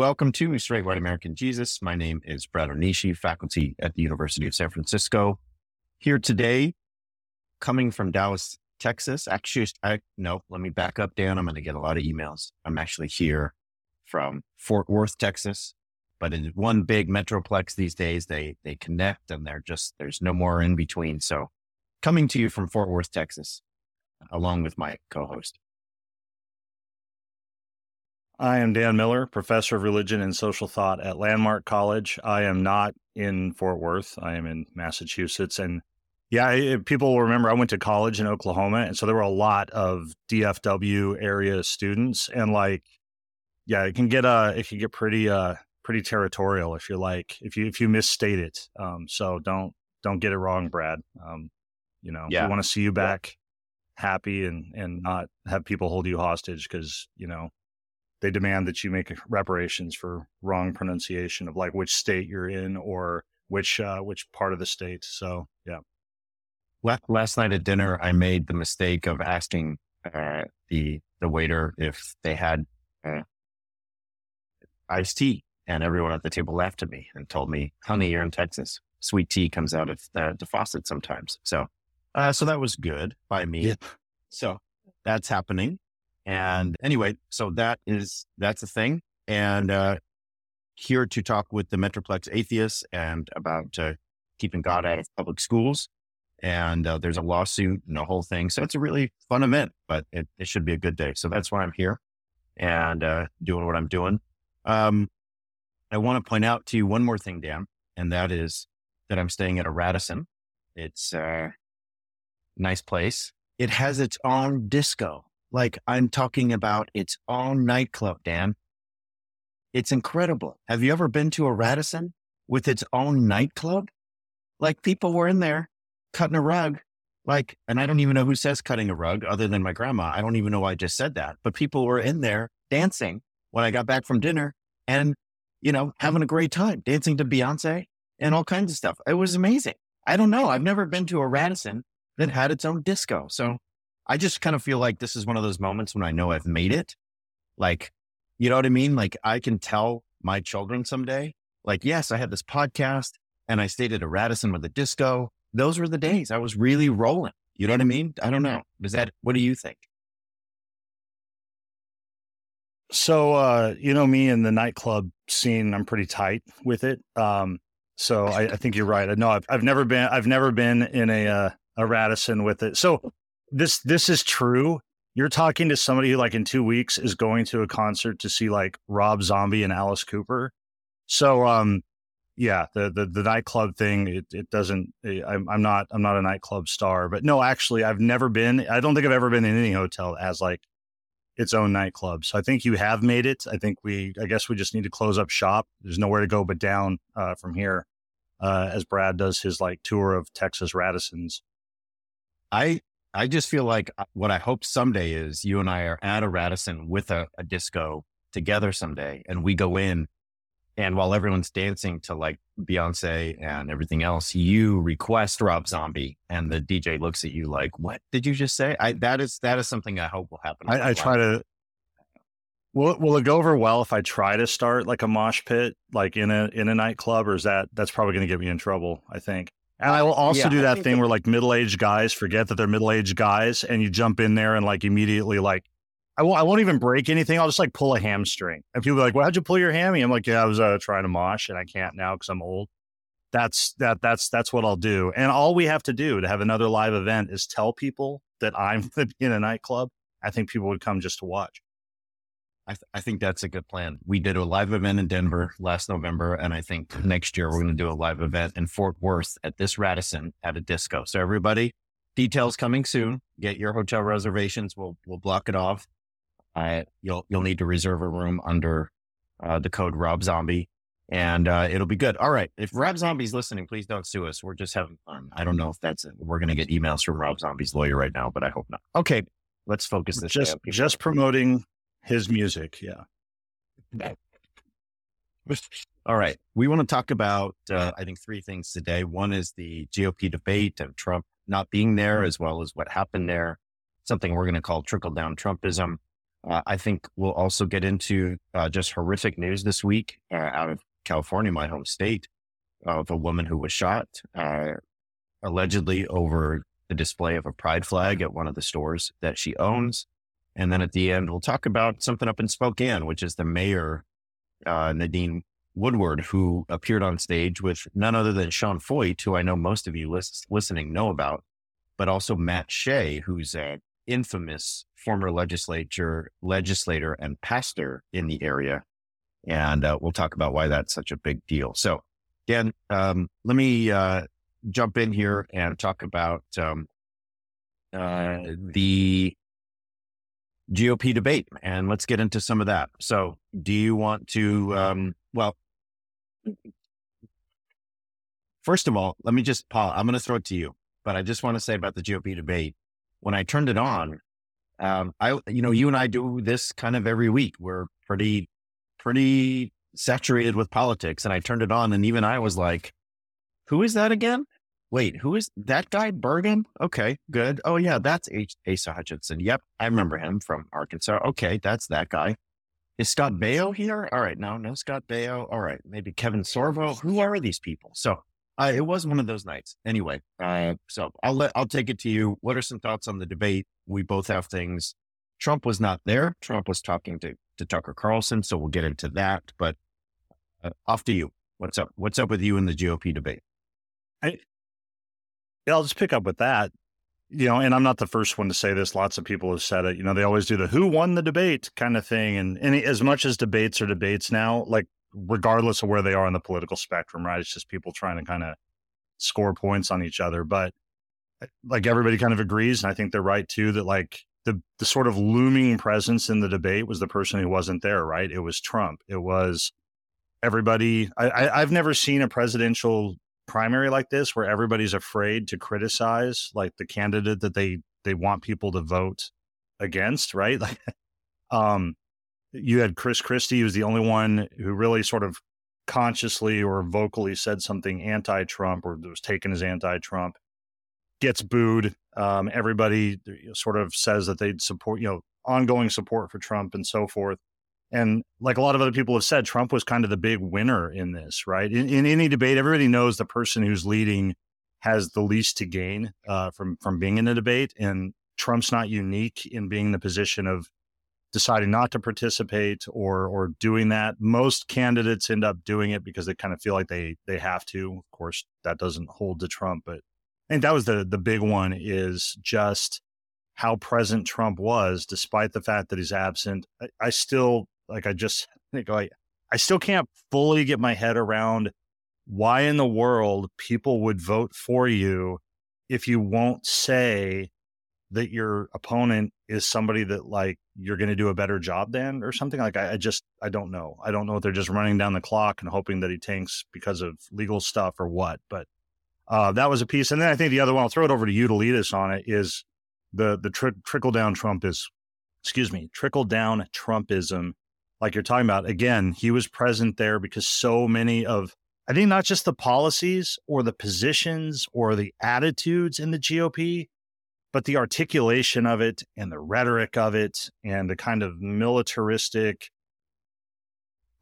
Welcome to Straight White American Jesus. My name is Brad Onishi, faculty at the University of San Francisco. Here today, coming from Dallas, Texas. Actually, I, no, let me back up, Dan. I'm going to get a lot of emails. I'm actually here from Fort Worth, Texas, but in one big metroplex these days, they they connect and they're just there's no more in between. So, coming to you from Fort Worth, Texas, along with my co-host. I am Dan Miller, professor of religion and social thought at Landmark College. I am not in Fort Worth. I am in Massachusetts. And yeah, people will remember I went to college in Oklahoma. And so there were a lot of DFW area students. And like, yeah, it can get, uh, it can get pretty, uh, pretty territorial if you like, if you, if you misstate it. Um, so don't, don't get it wrong, Brad. Um, you know, yeah. we want to see you back yeah. happy and, and not have people hold you hostage because, you know, they demand that you make reparations for wrong pronunciation of like which state you're in or which uh, which part of the state. So yeah. Last night at dinner, I made the mistake of asking uh, the the waiter if they had uh, iced tea, and everyone at the table laughed at me and told me, "Honey, you're in Texas. Sweet tea comes out of the, the faucet sometimes." So, uh, so that was good by me. Yeah. So that's happening. And anyway, so that is, that's a thing. And, uh, here to talk with the Metroplex atheists and about, uh, keeping God out of public schools. And, uh, there's a lawsuit and a whole thing. So it's a really fun event, but it, it should be a good day. So that's why I'm here and, uh, doing what I'm doing. Um, I want to point out to you one more thing, Dan, and that is that I'm staying at a Radisson. It's a nice place. It has its own disco. Like I'm talking about its own nightclub, Dan. It's incredible. Have you ever been to a Radisson with its own nightclub? Like people were in there cutting a rug. Like, and I don't even know who says cutting a rug other than my grandma. I don't even know why I just said that, but people were in there dancing when I got back from dinner and, you know, having a great time dancing to Beyonce and all kinds of stuff. It was amazing. I don't know. I've never been to a Radisson that had its own disco. So I just kind of feel like this is one of those moments when I know I've made it. Like, you know what I mean? Like I can tell my children someday, like, yes, I had this podcast and I stayed at a Radisson with a disco. Those were the days I was really rolling. You know what I mean? I don't know. Is that, what do you think? So, uh, you know, me in the nightclub scene, I'm pretty tight with it. Um, so I, I think you're right. No, I've, I've never been, I've never been in a, uh, a Radisson with it. So this this is true. You're talking to somebody who like in two weeks is going to a concert to see like Rob Zombie and Alice Cooper. So um yeah, the the the nightclub thing it it doesn't eh, I'm I'm not I'm not a nightclub star, but no, actually I've never been I don't think I've ever been in any hotel as like its own nightclub. So I think you have made it. I think we I guess we just need to close up shop. There's nowhere to go but down uh, from here. Uh, as Brad does his like tour of Texas Radissons. I I just feel like uh, what I hope someday is you and I are at a Radisson with a, a disco together someday and we go in and while everyone's dancing to like Beyonce and everything else, you request Rob Zombie, and the DJ looks at you like, "What did you just say?" I that is that is something I hope will happen. I, I try to. Will will it go over well if I try to start like a mosh pit, like in a in a nightclub, or is that that's probably going to get me in trouble? I think. And I will also yeah, do that thing where like middle aged guys forget that they're middle aged guys, and you jump in there and like immediately like I won't I won't even break anything. I'll just like pull a hamstring, and people be like, "Well, how'd you pull your hammy?" I'm like, "Yeah, I was uh, trying to mosh, and I can't now because I'm old." That's that that's that's what I'll do. And all we have to do to have another live event is tell people that I'm in a nightclub. I think people would come just to watch. I, th- I, think that's a good plan. We did a live event in Denver last November, and I think next year we're going to do a live event in Fort Worth at this Radisson at a disco. So everybody, details coming soon. Get your hotel reservations. We'll we'll block it off. I you'll you'll need to reserve a room under uh, the code Rob Zombie, and uh, it'll be good. All right. If Rob Zombie's listening, please don't sue us. We're just having fun. I don't know if that's it. We're going to get emails from Rob Zombie's lawyer right now, but I hope not. Okay. Let's focus this. Just, just promoting his music. Yeah. All right. We want to talk about, uh, I think, three things today. One is the GOP debate and Trump not being there, as well as what happened there, something we're going to call trickle down Trumpism. Uh, I think we'll also get into uh, just horrific news this week uh, out of California, my home state, of a woman who was shot uh, allegedly over the display of a pride flag at one of the stores that she owns. And then at the end, we'll talk about something up in Spokane, which is the mayor, uh, Nadine Woodward, who appeared on stage with none other than Sean Feucht, who I know most of you lis- listening know about, but also Matt Shea, who's an infamous former legislature, legislator and pastor in the area. And uh, we'll talk about why that's such a big deal. So, Dan, um, let me uh, jump in here and talk about um, uh, the GOP debate, and let's get into some of that. So, do you want to? Um, well, first of all, let me just, Paul. I'm going to throw it to you, but I just want to say about the GOP debate. When I turned it on, um, I, you know, you and I do this kind of every week. We're pretty, pretty saturated with politics, and I turned it on, and even I was like, "Who is that again?" Wait, who is that guy? Burgum? Okay, good. Oh yeah, that's H- Asa Hutchinson. Yep, I remember him from Arkansas. Okay, that's that guy. Is Scott Baio here? All right, no, no Scott Baio. All right, maybe Kevin Sorbo. Who are these people? So uh, it was one of those nights. Anyway, uh, so I'll let I'll take it to you. What are some thoughts on the debate? We both have things. Trump was not there. Trump was talking to to Tucker Carlson, so we'll get into that. But uh, off to you. What's up? What's up with you in the GOP debate? I I'll just pick up with that. You know, and I'm not the first one to say this. Lots of people have said it. You know, they always do the who won the debate kind of thing. And, and as much as debates are debates now, like regardless of where they are on the political spectrum, right? It's just people trying to kind of score points on each other. But eh, like everybody kind of agrees, and I think they're right too, that like the the sort of looming presence in the debate was the person who wasn't there, right? It was Trump. It was everybody. I, I I've never seen a presidential primary like this where everybody's afraid to criticize like the candidate that they they want people to vote against right? Like um you had chris christie who was the only one who really sort of consciously or vocally said something anti-trump or was taken as anti-trump gets booed. Um, everybody sort of says that they'd support you know ongoing support for trump and so forth and like a lot of other people have said, Trump was kind of the big winner in this, right? In, in any debate, everybody knows the person who's leading has the least to gain uh, from from being in a debate, and Trump's not unique in being in the position of deciding not to participate or or doing that. Most candidates end up doing it because they kind of feel like they they have to. Of course, that doesn't hold to Trump, but I think that was the the big one is just how present Trump was, despite the fact that he's absent. I, I still like I just think like I still can't fully get my head around why in the world people would vote for you if you won't say that your opponent is somebody that like you're going to do a better job than or something like I, I, just i don't know. I don't know if they're just running down the clock and hoping that he tanks because of legal stuff or what but uh, that was a piece and then i think the other one i'll throw it over to you to lead us on it is the the tri- trickle down trump is excuse me trickle down trumpism like you're talking about, again, he was present there because so many of, I think not just the policies or the positions or the attitudes in the GOP, but the articulation of it and the rhetoric of it and the kind of militaristic,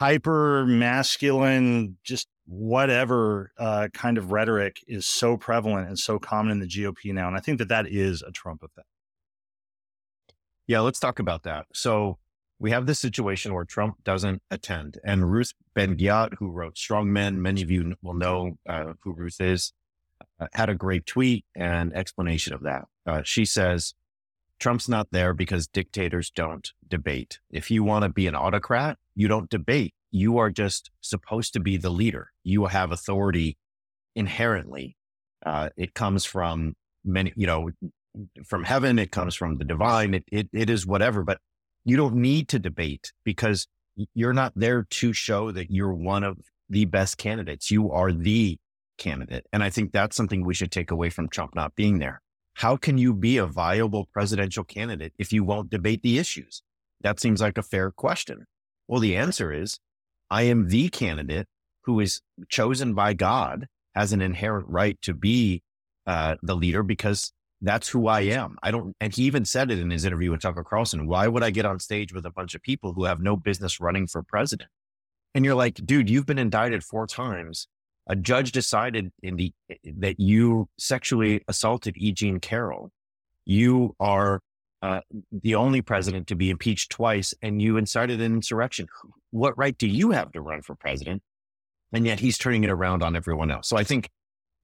hyper masculine, just whatever uh, kind of rhetoric is so prevalent and so common in the GOP now. And I think that that is a Trump effect. Yeah, let's talk about that. So, we have this situation where Trump doesn't attend. And Ruth Ben-Ghiat, who wrote Strong Men, many of you will know uh, who Ruth is, uh, had a great tweet and explanation of that. Uh, she says, Trump's not there because dictators don't debate. If you want to be an autocrat, you don't debate. You are just supposed to be the leader. You have authority inherently. Uh, it comes from many, you know, from heaven. It comes from the divine. It, it, it is whatever, but you don't need to debate because you're not there to show that you're one of the best candidates. You are the candidate. And I think that's something we should take away from Trump not being there. How can you be a viable presidential candidate if you won't debate the issues? That seems like a fair question. Well, the answer is I am the candidate who is chosen by God, has an inherent right to be uh, the leader because that's who I am. I don't, and he even said it in his interview with Tucker Carlson. Why would I get on stage with a bunch of people who have no business running for president? And you're like, dude, you've been indicted four times. A judge decided in the that you sexually assaulted E. Jean Carroll. You are uh, the only president to be impeached twice, and you incited an insurrection. What right do you have to run for president? And yet he's turning it around on everyone else. So I think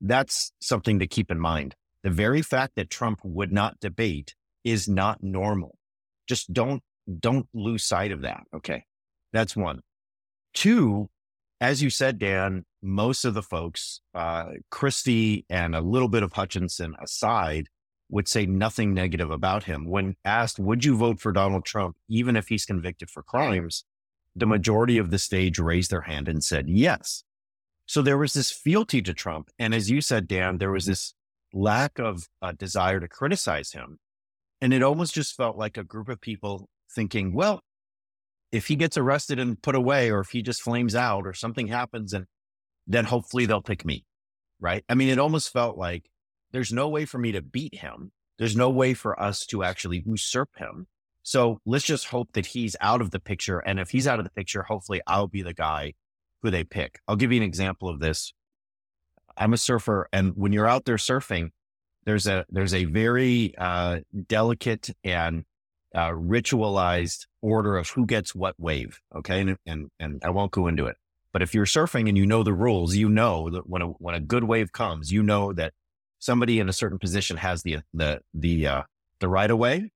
that's something to keep in mind. The very fact that Trump would not debate is not normal. Just don't, don't lose sight of that. Okay. That's one. Two, as you said, Dan, most of the folks, uh, Christie and a little bit of Hutchinson aside, would say nothing negative about him. When asked, would you vote for Donald Trump, even if he's convicted for crimes? The majority of the stage raised their hand and said yes. So there was this fealty to Trump. And as you said, Dan, there was this lack of a desire to criticize him. And it almost just felt like a group of people thinking, well, if he gets arrested and put away, or if he just flames out or something happens, and then hopefully they'll pick me. Right. I mean, it almost felt like there's no way for me to beat him. There's no way for us to actually usurp him. So let's just hope that he's out of the picture. And if he's out of the picture, hopefully I'll be the guy who they pick. I'll give you an example of this I'm a surfer, and when you're out there surfing, there's a there's a very uh, delicate and uh, ritualized order of who gets what wave. Okay, and, and and I won't go into it. But if you're surfing and you know the rules, you know that when a when a good wave comes, you know that somebody in a certain position has the the the uh, the right of way,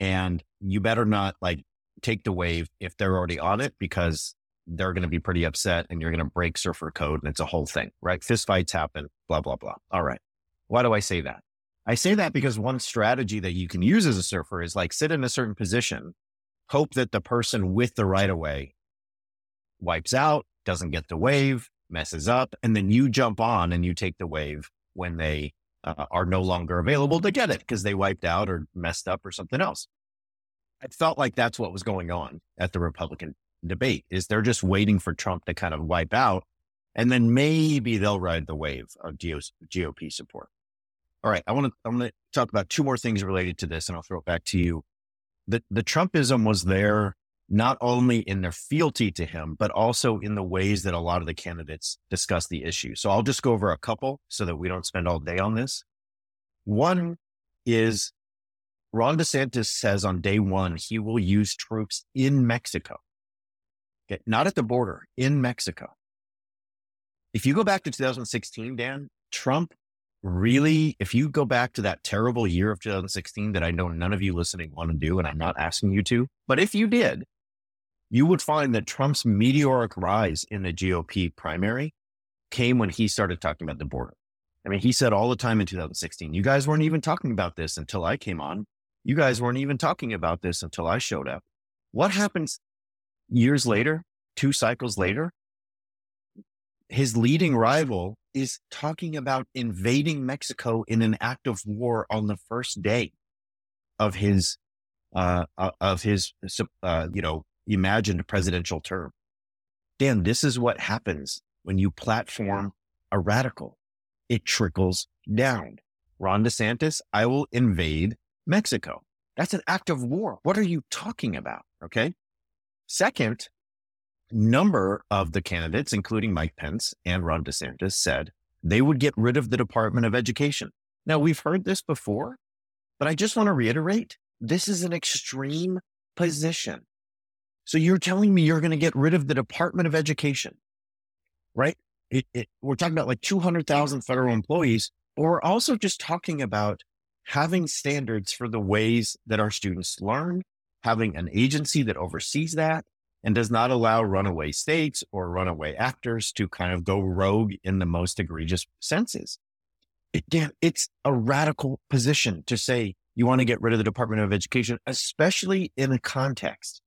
and you better not like take the wave if they're already on it because they're going to be pretty upset and you're going to break surfer code and it's a whole thing, right? Fist fights happen, blah, blah, blah. All right. Why do I say that? I say that because one strategy that you can use as a surfer is like sit in a certain position, hope that the person with the right of way wipes out, doesn't get the wave, messes up, and then you jump on and you take the wave when they uh, are no longer available to get it because they wiped out or messed up or something else. I felt like that's what was going on at the Republican debate is they're just waiting for Trump to kind of wipe out. And then maybe they'll ride the wave of GOP support. All right. I want to, I'm going to talk about two more things related to this and I'll throw it back to you. The, the Trumpism was there not only in their fealty to him, but also in the ways that a lot of the candidates discuss the issue. So I'll just go over a couple so that we don't spend all day on this. One is Ron DeSantis says on day one, he will use troops in Mexico. Okay. Not at the border in Mexico. If you go back to 2016, Dan, Trump really, if you go back to that terrible year of 2016 that I know none of you listening want to do, and I'm not asking you to, but if you did, you would find that Trump's meteoric rise in the GOP primary came when he started talking about the border. I mean, he said all the time in 2016, you guys weren't even talking about this until I came on. You guys weren't even talking about this until I showed up. What happens years later, two cycles later, his leading rival is talking about invading Mexico in an act of war on the first day of his, uh, uh of his, uh, you know, imagined presidential term. Dan, this is what happens when you platform a radical. It trickles down. Ron DeSantis, I will invade Mexico. That's an act of war. What are you talking about? Okay. Second, number of the candidates, including Mike Pence and Ron DeSantis, said they would get rid of the Department of Education. Now, we've heard this before, but I just want to reiterate this is an extreme position. So you're telling me you're going to get rid of the Department of Education, right? It, it, we're talking about like 200,000 federal employees, but we're also just talking about having standards for the ways that our students learn, having an agency that oversees that and does not allow runaway states or runaway actors to kind of go rogue in the most egregious senses. It, it's a radical position to say you want to get rid of the Department of Education, especially in a context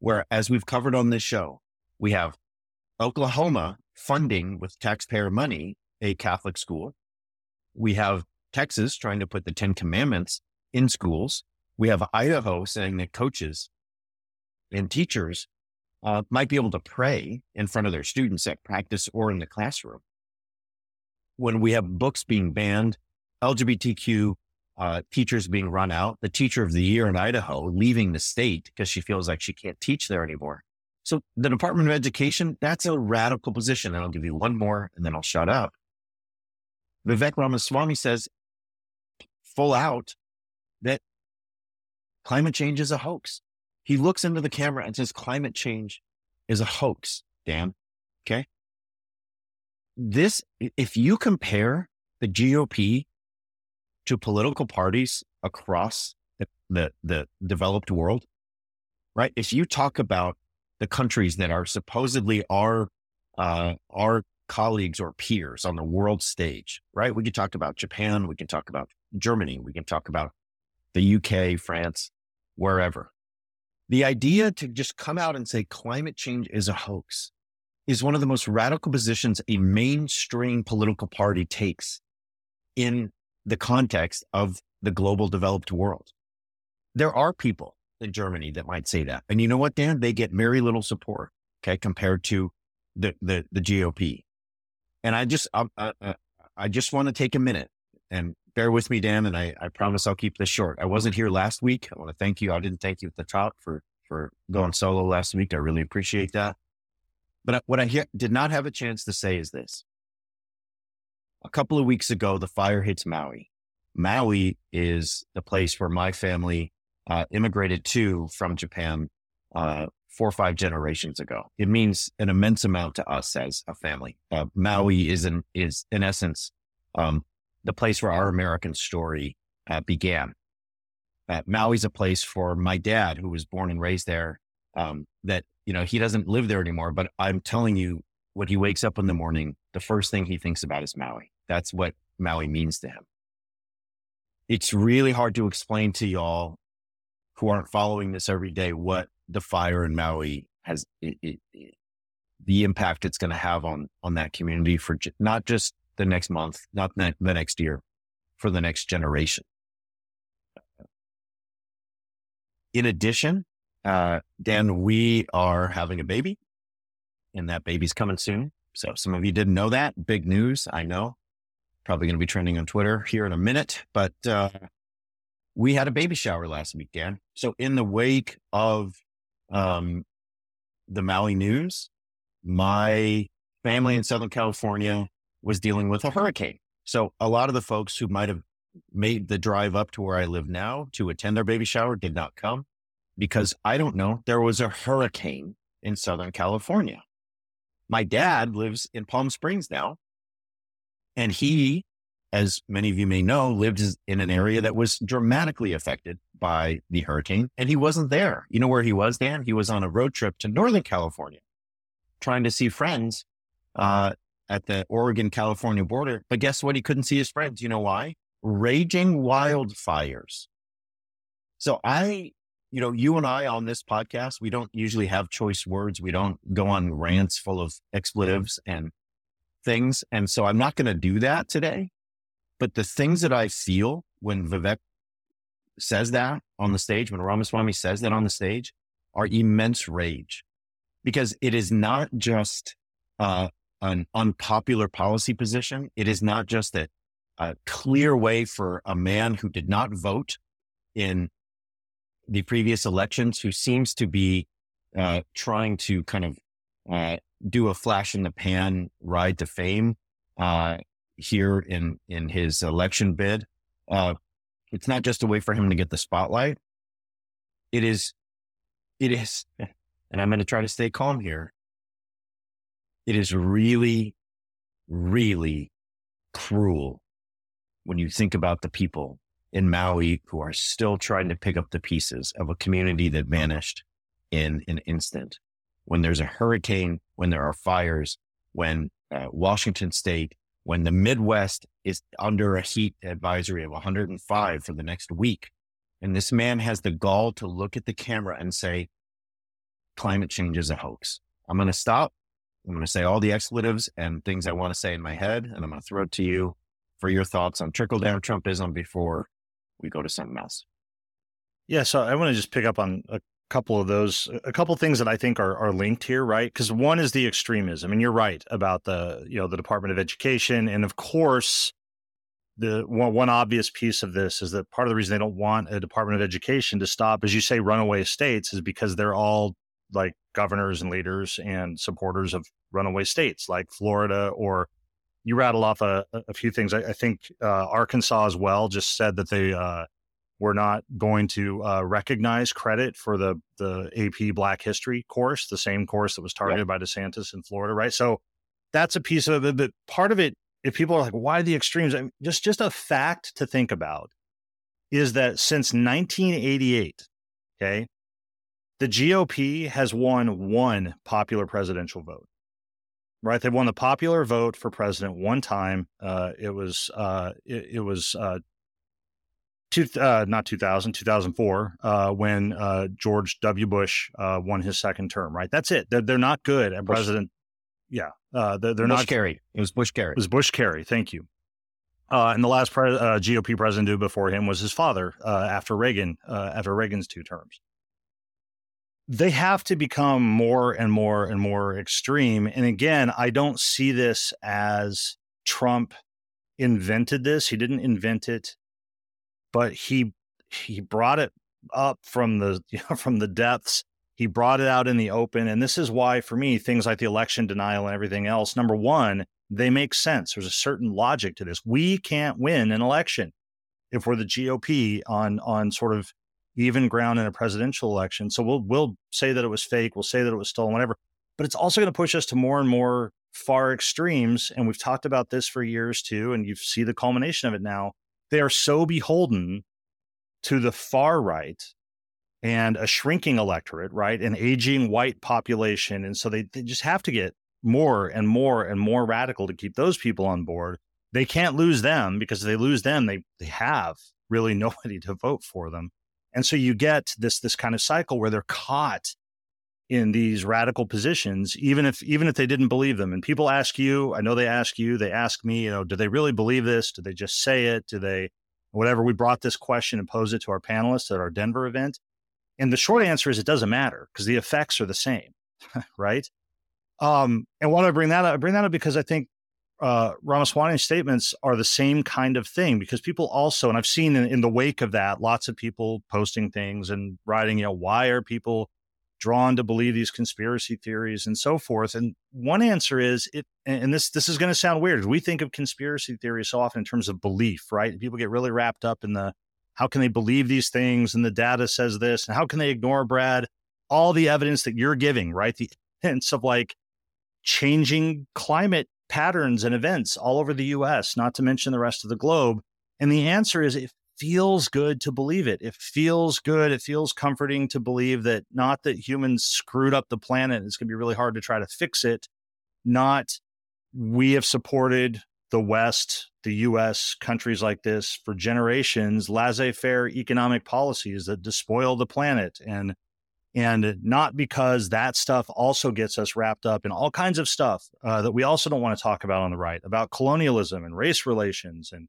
where, as we've covered on this show, we have Oklahoma funding with taxpayer money a Catholic school. We have Texas trying to put the 10 commandments in schools. We have Idaho saying that coaches and teachers uh, might be able to pray in front of their students at practice or in the classroom. When we have books being banned, LGBTQ uh, teachers being run out, the teacher of the year in Idaho leaving the state because she feels like she can't teach there anymore. So the Department of Education, that's a radical position. And I'll give you one more and then I'll shut up. Vivek Ramaswamy says full out that climate change is a hoax. He looks into the camera and says climate change is a hoax, Dan. Okay. This, if you compare the GOP to political parties across the, the, the developed world, right? If you talk about the countries that are supposedly our, uh, our colleagues or peers on the world stage, right? We can talk about Japan. We can talk about Germany. We can talk about the UK, France, wherever. The idea to just come out and say climate change is a hoax is one of the most radical positions a mainstream political party takes in the context of the global developed world. There are people in Germany that might say that. And you know what, Dan? They get very little support, okay, compared to the, the, the GOP. And I just, I, I, uh, uh, I just want to take a minute and bear with me, Dan, and I, I promise I'll keep this short. I wasn't here last week. I want to thank you. I didn't thank you at the top for, for going solo last week. I really appreciate that. But what I did not have a chance to say is this. A couple of weeks ago, the fire hits Maui. Maui is the place where my family uh, immigrated to from Japan uh, four or five generations ago. It means an immense amount to us as a family. Uh, Maui is in is in essence um, the place where our American story uh, began. Uh, Maui's a place for my dad, who was born and raised there. Um, that you know he doesn't live there anymore, but I'm telling you, when he wakes up in the morning, the first thing he thinks about is Maui. That's what Maui means to him. It's really hard to explain to y'all who aren't following this every day what the fire in Maui has, it, it, it, the impact it's going to have on on that community for j- not just the next month, not the, next year, for the next generation. In addition, uh, Dan, we are having a baby and that baby's coming soon. So some of you didn't know that. Big news. I know. Probably going to be trending on Twitter here in a minute, but, uh, we had a baby shower last week, Dan. So in the wake of, um, the Maui news, my family in Southern California was dealing with a hurricane. So a lot of the folks who might have made the drive up to where I live now to attend our baby shower did not come because I don't know, there was a hurricane in Southern California. My dad lives in Palm Springs now. And he, as many of you may know, lived in an area that was dramatically affected by the hurricane. And he wasn't there. You know where he was, Dan? He was on a road trip to Northern California, trying to see friends uh, at the Oregon California border. But guess what? He couldn't see his friends. You know why? Raging wildfires. So I, you know, you and I on this podcast, we don't usually have choice words. We don't go on rants full of expletives and things. And so I'm not going to do that today. But the things that I feel when Vivek says that on the stage, when Ramaswamy says that on the stage, are immense rage because it is not just uh, an unpopular policy position. It is not just a, a clear way for a man who did not vote in the previous elections, who seems to be uh, trying to kind of uh, do a flash in the pan ride to fame uh, here in in his election bid. Uh, it's not just a way for him to get the spotlight. It is, it is, and I'm going to try to stay calm here. It is really, really cruel when you think about the people in Maui who are still trying to pick up the pieces of a community that vanished in an instant. When there's a hurricane, when there are fires, when uh, Washington state, when the Midwest is under a heat advisory of 105 for the next week. And this man has the gall to look at the camera and say, climate change is a hoax. I'm going to stop. I'm going to say all the expletives and things I want to say in my head, and I'm going to throw it to you for your thoughts on trickle down Trumpism before we go to something else. Yeah, so I want to just pick up on a couple of those, a couple of things that I think are are linked here, right? Because one is the extremism, and you're right about the you know the Department of Education, and of course, the one, one obvious piece of this is that part of the reason they don't want a Department of Education to stop, as you say, runaway states, is because they're all like governors and leaders and supporters of runaway states like Florida or you rattle off a, a few things. I, I think uh, Arkansas as well just said that they uh, were not going to uh, recognize credit for the the AP Black History course, the same course that was targeted by DeSantis in Florida, right? So that's a piece of it. But part of it, if people are like, why the extremes? I mean, just just a fact to think about is that since 1988, okay, the GOP has won one popular presidential vote. Right, they won the popular vote for president one time. Uh, it was uh, it, it, was uh, two, uh, not 2000, 2004, uh, when uh, George W. Bush uh, won his second term. Right, that's it. They're, they're not good at Bush. president. Yeah, uh, they're, they're Bush not. Kerry. It was Bush Kerry. It was Bush Kerry. Thank you. Uh, and the last pre- GOP president before him was his father after Reagan, after Reagan's two terms they have to become more and more and more extreme. And again, I don't see this as Trump invented this. He didn't invent it, but he he brought it up from the you know, from the depths. He brought it out in the open, and this is why, for me, things like the election denial and everything else. Number one, they make sense. There's a certain logic to this. We can't win an election if we're the GOP on on sort of even ground in a presidential election. So we'll we'll say that it was fake, we'll say that it was stolen, whatever. But it's also going to push us to more and more far extremes. And we've talked about this for years too, and you see the culmination of it now. They are so beholden to the far right and a shrinking electorate, right? An aging white population. And so they, they just have to get more and more and more radical to keep those people on board. They can't lose them because if they lose them, they, they have really nobody to vote for them. And so you get this this kind of cycle where they're caught in these radical positions, even if even if they didn't believe them. And people ask you, I know they ask you, they ask me, you know, do they really believe this? Do they just say it? Do they whatever? We brought this question and posed it to our panelists at our Denver event. And the short answer is it doesn't matter because the effects are the same, right? Um, and why do I bring that up? I bring that up because I think uh, Ramaswamy's statements are the same kind of thing because people also, and I've seen in, in, the wake of that, lots of people posting things and writing, you know, why are people drawn to believe these conspiracy theories and so forth? And one answer is it, and this this is going to sound weird. We think of conspiracy theories so often in terms of belief, right? People get really wrapped up in the how can they believe these things and the data says this, and how can they ignore Brad all the evidence that you're giving, right? The hints of like changing climate patterns and events all over the US, not to mention the rest of the globe? And the answer is it feels good to believe it. It feels good. It feels comforting to believe that not that humans screwed up the planet, it's going to be really hard to try to fix it, not we have supported the West, the US, countries like this for generations, laissez faire economic policies that despoil the planet and and not because that stuff also gets us wrapped up in all kinds of stuff uh, that we also don't want to talk about on the right about colonialism and race relations and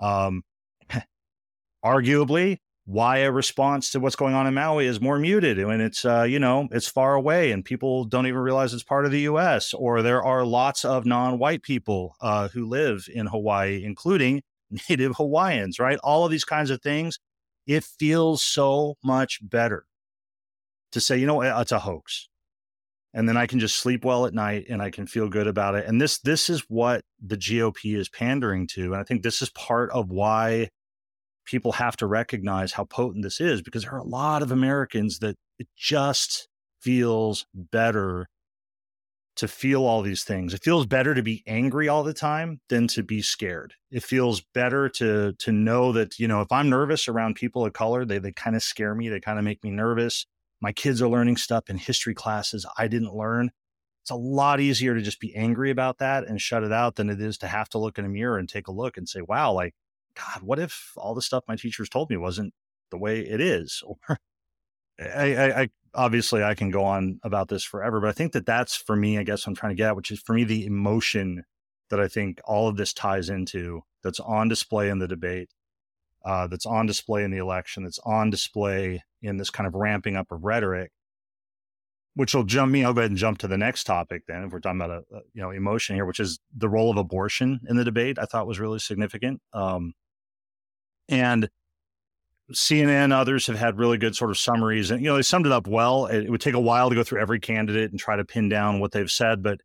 um, arguably why a response to what's going on in Maui is more muted when it's uh, you know it's far away and people don't even realize it's part of the U.S. or there are lots of non-white people uh, who live in Hawaii, including Native Hawaiians. Right, all of these kinds of things. It feels so much better to say, you know, it's a hoax. And then I can just sleep well at night and I can feel good about it. And this this is what the GOP is pandering to. And I think this is part of why people have to recognize how potent this is because there are a lot of Americans that it just feels better to feel all these things. It feels better to be angry all the time than to be scared. It feels better to to know that, you know, if I'm nervous around people of color, they they kind of scare me, they kind of make me nervous my kids are learning stuff in history classes I didn't learn. It's a lot easier to just be angry about that and shut it out than it is to have to look in a mirror and take a look and say, wow, like, God, what if all the stuff my teachers told me wasn't the way it is? Or I, I, I, obviously I can go on about this forever, but I think that that's for me. I guess I'm trying to get at, which is for me the emotion that I think all of this ties into. That's on display in the debate. Uh, that's on display in the election. That's on display in this kind of ramping up of rhetoric. Which will jump me. I'll go ahead and jump to the next topic. Then, if we're talking about a, a you know emotion here, which is the role of abortion in the debate, I thought was really significant. Um, and CNN, others have had really good sort of summaries, and you know they summed it up well. It, it, would take a while to go through every candidate and try to pin down what they've said, but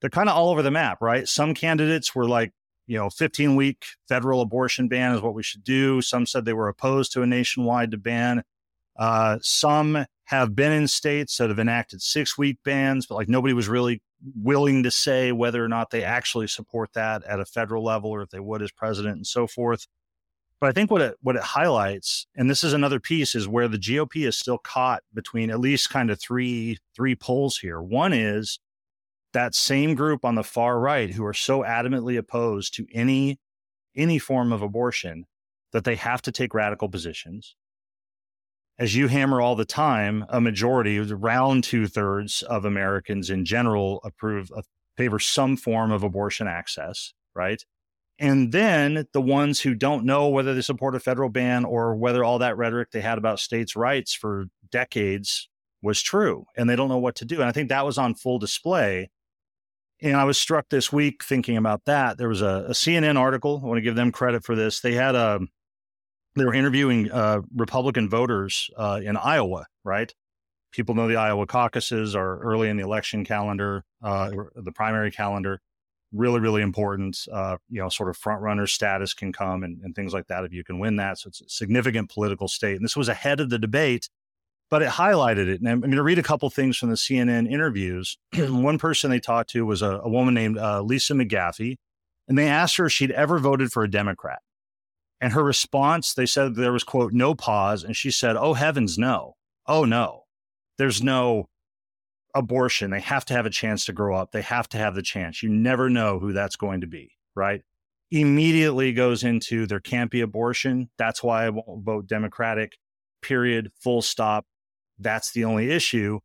they're kind of all over the map, right? Some candidates were like, you know, 15 week federal abortion ban is what we should do. Some said they were opposed to a nationwide ban. Uh, some have been in states that have enacted six week bans, but like nobody was really willing to say whether or not they actually support that at a federal level or if they would as president and so forth. But I think what it what it highlights, and this is another piece, is where the GOP is still caught between at least kind of three three poles here. One is that same group on the far right who are so adamantly opposed to any any form of abortion that they have to take radical positions. As you hammer all the time, a majority, around two thirds of Americans in general, approve favor some form of abortion access, right? And then the ones who don't know whether they support a federal ban or whether all that rhetoric they had about states' rights for decades was true and they don't know what to do. And I think that was on full display. And I was struck this week thinking about that. There was a, a CNN article. I want to give them credit for this. They had a, um, they were interviewing uh, Republican voters uh, in Iowa, right? People know the Iowa caucuses are early in the election calendar, uh, the primary calendar really, really important. Uh, you know, sort of front runner status can come and, and things like that if you can win that. So it's a significant political state. And this was ahead of the debate, but it highlighted it. And I'm, going to read a couple things from the CNN interviews. One person they talked to was a, a woman named uh, Lisa McGaffey, and they asked her if she'd ever voted for a Democrat. And her response, they said there was, quote, no pause. And she said, oh, heavens, no. Oh, no. There's no abortion, they have to have a chance to grow up. They have to have the chance. You never know who that's going to be, right? Immediately goes into there can't be abortion. That's why I won't vote Democratic, period, full stop. That's the only issue.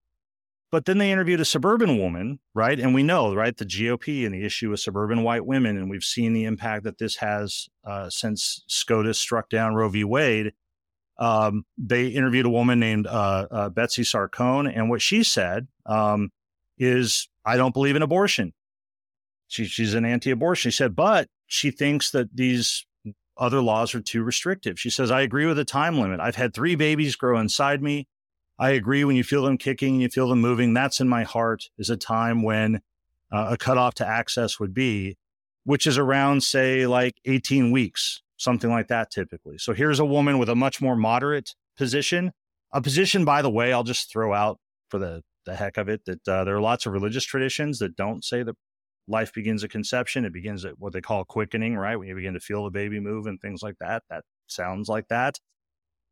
But then they interviewed a suburban woman, right? And we know, right, the GOP and the issue with suburban white women. And we've seen the impact that this has uh, since SCOTUS struck down Roe v. Wade. Um, they interviewed a woman named uh, uh, Betsy Sarcone, and what she said um, is, "I don't believe in abortion." She, she's an anti-abortion. She said, but she thinks that these other laws are too restrictive. She says, "I agree with the time limit. I've had three babies grow inside me. I agree when you feel them kicking, and you feel them moving. That's in my heart. Is a time when uh, a cutoff to access would be, which is around, say, like 18 weeks something like that typically. So here's a woman with a much more moderate position, a position, by the way, I'll just throw out for the, the heck of it that uh, there are lots of religious traditions that don't say that life begins at conception. It begins at what they call quickening, right? When you begin to feel the baby move and things like that. That sounds like that.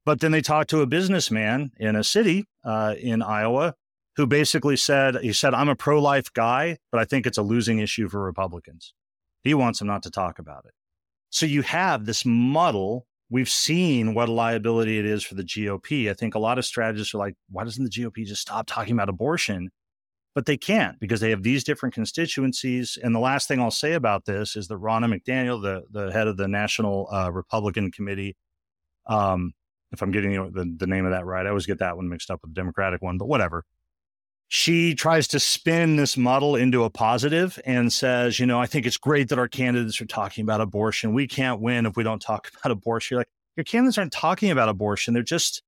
But then they talked to a businessman in a city uh, in Iowa who basically said, he said, I'm a pro life guy, but I think it's a losing issue for Republicans. He wants them not to talk about it. So you have this muddle. We've seen what a liability it is for the GOP. I think a lot of strategists are like, why doesn't the GOP just stop talking about abortion? But they can't because they have these different constituencies. And the last thing I'll say about this is that Ronna McDaniel, the, the head of the National uh, Republican Committee, um, if I'm getting the, the name of that right, I always get that one mixed up with the Democratic one, but whatever she tries to spin this muddle into a positive and says, you know, I think it's great that our candidates are talking about abortion. We can't win if we don't talk about abortion. You're like, your candidates aren't talking about abortion. They're just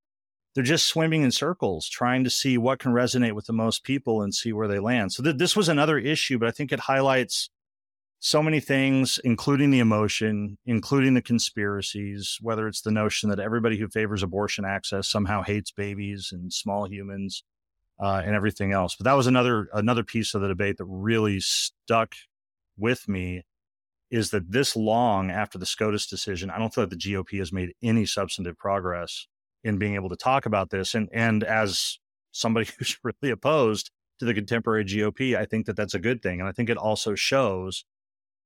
they're just swimming in circles, trying to see what can resonate with the most people and see where they land. So th- this was another issue, but I think it highlights so many things, including the emotion, including the conspiracies, whether it's the notion that everybody who favors abortion access somehow hates babies and small humans uh, and everything else. But that was another another piece of the debate that really stuck with me is that this long after the SCOTUS decision, I don't feel like the GOP has made any substantive progress in being able to talk about this. And and as somebody who's really opposed to the contemporary GOP, I think that that's a good thing. And I think it also shows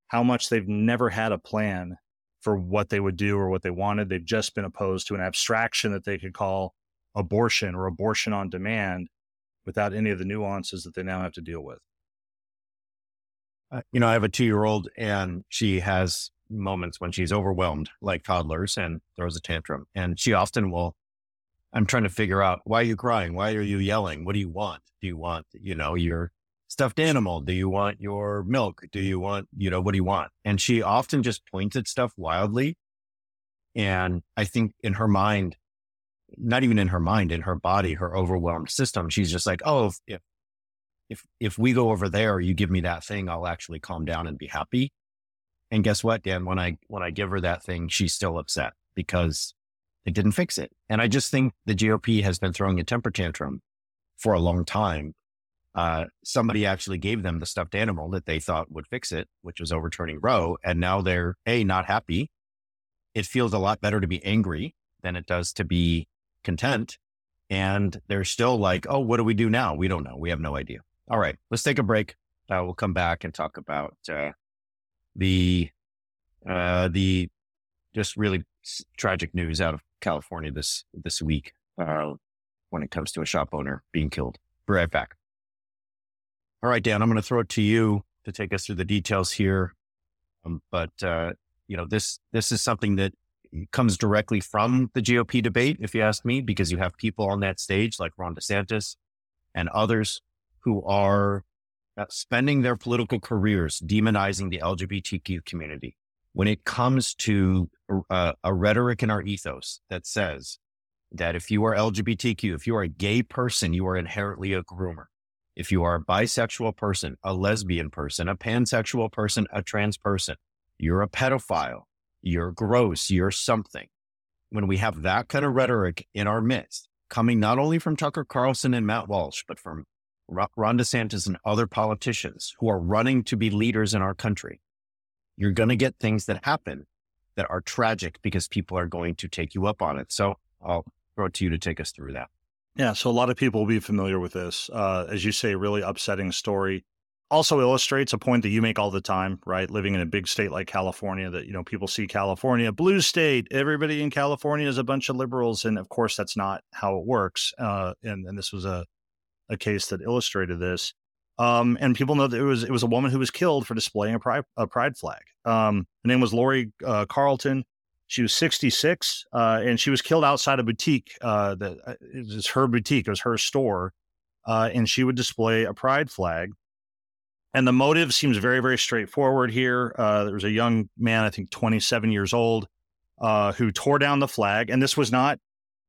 how much they've never had a plan for what they would do or what they wanted. They've just been opposed to an abstraction that they could call abortion or abortion on demand without any of the nuances that they now have to deal with. Uh, you know, I have a two year old and she has moments when she's overwhelmed like toddlers and throws a tantrum. And she often will, I'm trying to figure out why are you crying? Why are you yelling? What do you want? Do you want, you know, your stuffed animal? Do you want your milk? Do you want, you know, what do you want? And she often just points at stuff wildly. And I think in her mind, not even in her mind, in her body, her overwhelmed system, she's just like, oh, if, if, if we go over there, you give me that thing, I'll actually calm down and be happy. And guess what, Dan? When I, when I give her that thing, she's still upset because it didn't fix it. And I just think the GOP has been throwing a temper tantrum for a long time. Uh, somebody actually gave them the stuffed animal that they thought would fix it, which was overturning Roe. And now they're A, not happy. It feels a lot better to be angry than it does to be content. And they're still like, oh, what do we do now? We don't know. We have no idea. All right, let's take a break. Uh, we'll come back and talk about uh, the uh, the just really tragic news out of California this this week uh, when it comes to a shop owner being killed. Be right back. All right, Dan, I'm going to throw it to you to take us through the details here. Um, but uh, you know this this is something that comes directly from the GOP debate, if you ask me, because you have people on that stage like Ron DeSantis and others who are uh, spending their political careers demonizing the LGBTQ community. When it comes to uh, a rhetoric in our ethos that says that if you are LGBTQ, if you are a gay person, you are inherently a groomer. If you are a bisexual person, a lesbian person, a pansexual person, a trans person, you're a pedophile, you're gross, you're something. When we have that kind of rhetoric in our midst, coming not only from Tucker Carlson and Matt Walsh, but from Ron DeSantis and other politicians who are running to be leaders in our country, you're going to get things that happen that are tragic because people are going to take you up on it. So I'll throw it to you to take us through that. Yeah. So a lot of people will be familiar with this. Uh, as you say, really upsetting story. Also illustrates a point that you make all the time, right? Living in a big state like California, that, you know, people see California, blue state, everybody in California is a bunch of liberals. And of course, that's not how it works. Uh, and, and this was a, a case that illustrated this. Um, and people know that it was it was a woman who was killed for displaying a pride, a pride flag. Um, her name was Lori uh, Carleton. She was 66, uh, and she was killed outside a boutique. Uh, that uh, it was her boutique, it was her store, uh, and she would display a pride flag. And the motive seems very, very straightforward here. Uh, there was a young man, I think 27 years old, who tore down the flag, and this was not